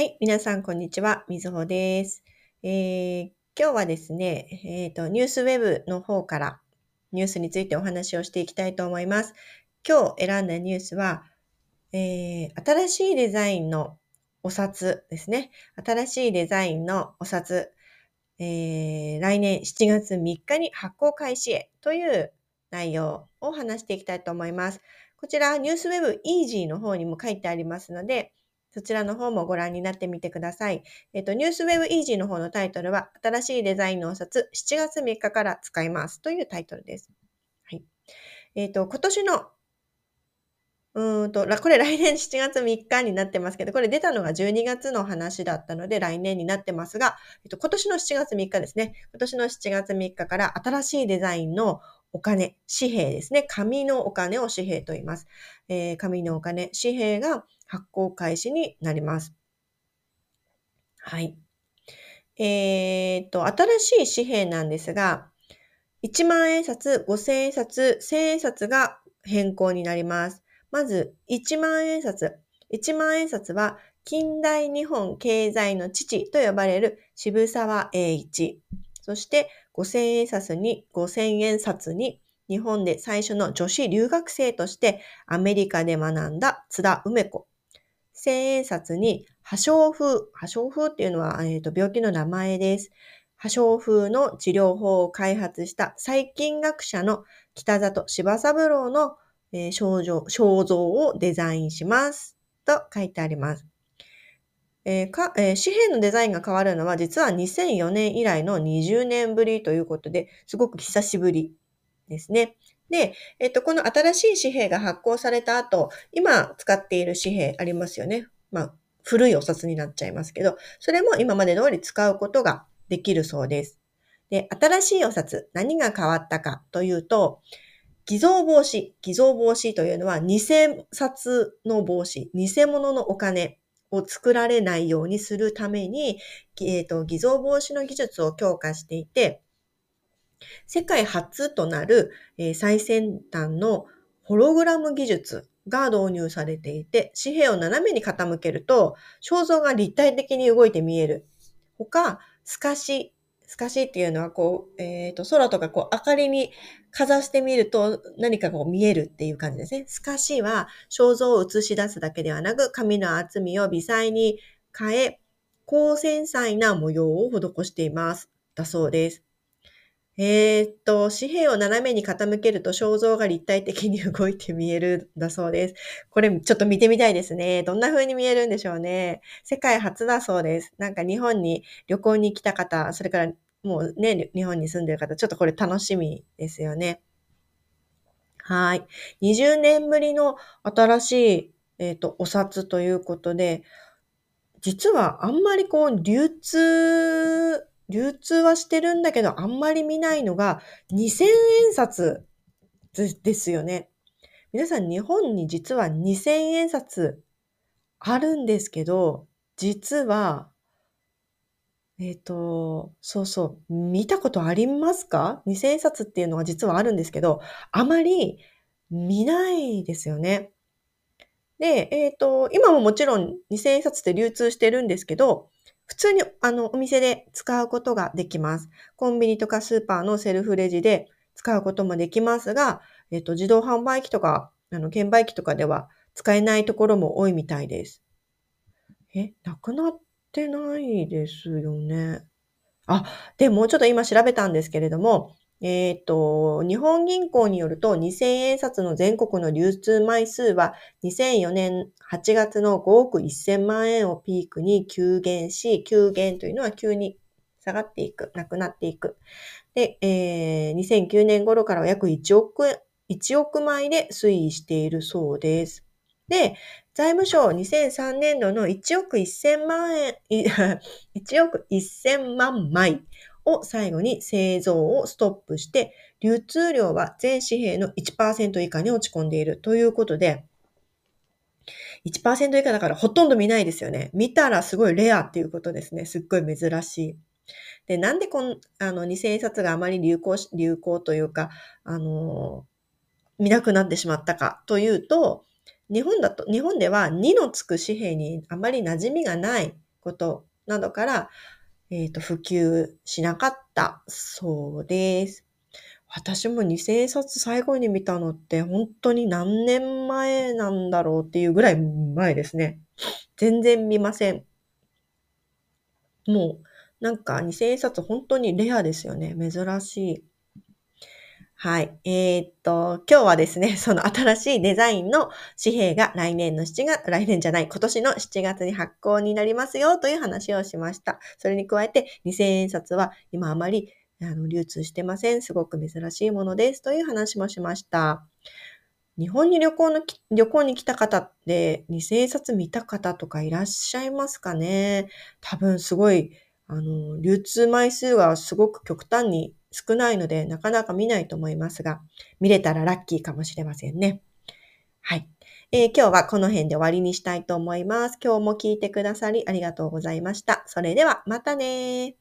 はい、皆さん、こんにちは。みずほです。えー今日はですね、えっ、と、ニュースウェブの方からニュースについてお話をしていきたいと思います。今日選んだニュースは、えー新しいデザインのお札ですね。新しいデザインのお札、えー来年7月3日に発行開始へという内容を話していきたいと思います。こちら、ニュースウェブイージーの方にも書いてありますので、そちらの方もご覧になってみてください。えっと、ニュースウェブイージーの方のタイトルは、新しいデザインのお札、7月3日から使いますというタイトルです。はい。えっと、今年の、うんと、これ来年7月3日になってますけど、これ出たのが12月の話だったので、来年になってますが、えっと、今年の7月3日ですね。今年の7月3日から新しいデザインのお金、紙幣ですね。紙のお金を紙幣と言います。えー紙のお金、紙幣が発行開始になります。はい。えーっと、新しい紙幣なんですが、1万円札、5000円札、1000円札が変更になります。まず、1万円札。1万円札は、近代日本経済の父と呼ばれる渋沢栄一。そして、5000円札に、5000円札に、日本で最初の女子留学生としてアメリカで学んだ津田梅子。千円札に破傷風。破傷風っていうのは、えーと病気の名前です。破傷風の治療法を開発した細菌学者の北里柴三郎の、えー症状肖像をデザインします。と書いてあります。えーかえー紙幣のデザインが変わるのは実は2004年以来の20年ぶりということで、すごく久しぶりですね。で、えっと、この新しい紙幣が発行された後、今使っている紙幣ありますよね。まあ、古いお札になっちゃいますけど、それも今まで通り使うことができるそうです。で、新しいお札、何が変わったかというと、偽造防止。偽造防止というのは、偽札の防止、偽物のお金を作られないようにするために、えっと、偽造防止の技術を強化していて、世界初となる、えー最先端のホログラム技術が導入されていて、紙幣を斜めに傾けると、肖像が立体的に動いて見える。他、透かし。透かしっていうのは、こう、えっ、と、空とかこう、明かりにかざしてみると何かこう見えるっていう感じですね。透かしは肖像を映し出すだけではなく、髪の厚みを微細に変え、高繊細な模様を施しています。だそうです。えーっと、紙幣を斜めに傾けると肖像が立体的に動いて見えるんだそうです。これちょっと見てみたいですね。どんな風に見えるんでしょうね。世界初だそうです。なんか日本に旅行に来た方、それからもうね、日本に住んでる方、ちょっとこれ楽しみですよね。はい。20年ぶりの新しい、えーっと、お札ということで、実はあんまりこう流通、流通はしてるんだけど、あんまり見ないのが2000円札ですよね。皆さん日本に実は2000円札あるんですけど、実は、えっ、と、そうそう、見たことありますか ?2000 円札っていうのは実はあるんですけど、あまり見ないですよね。で、えっ、と、今ももちろん2000円札って流通してるんですけど、普通にあのお店で使うことができます。コンビニとかスーパーのセルフレジで使うこともできますが、えっ、と、自動販売機とか、あの、券売機とかでは使えないところも多いみたいです。え、なくなってないですよね。あ、でもちょっと今調べたんですけれども、えっ、と、日本銀行によると2000円札の全国の流通枚数は2004年8月の5億1000万円をピークに急減し、急減というのは急に下がっていく、なくなっていく。で、えー2009年頃からは約1億円、1億枚で推移しているそうです。で、財務省2003年度の1億1000万円、1億1000万枚を最後に製造をストップして、流通量は全紙幣の1%以下に落ち込んでいるということで、1%以下だからほとんど見ないですよね。見たらすごいレアっていうことですね。すっごい珍しい。で、なんでこん、あの、2000円札があまり流行し、流行というか、あのー見なくなってしまったかというと、日本だと、日本では2のつく紙幣にあまり馴染みがないことなどから、えっ、ー、と、普及しなかったそうです。私も2000円札最後に見たのって本当に何年前なんだろうっていうぐらい前ですね。全然見ません。もう、なんか2000円札本当にレアですよね。珍しい。はい。えー、っと、今日はですね、その新しいデザインの紙幣が来年の7月、来年じゃない、今年の7月に発行になりますよという話をしました。それに加えて、2000円札は今あまりあの流通してません。すごく珍しいものですという話もしました。日本に旅行の旅行に来た方って2000円札見た方とかいらっしゃいますかね？多分すごい、あの、流通枚数がすごく極端に少ないので、なかなか見ないと思いますが、見れたらラッキーかもしれませんね。はい。えー、今日はこの辺で終わりにしたいと思います。今日も聞いてくださりありがとうございました。それではまたね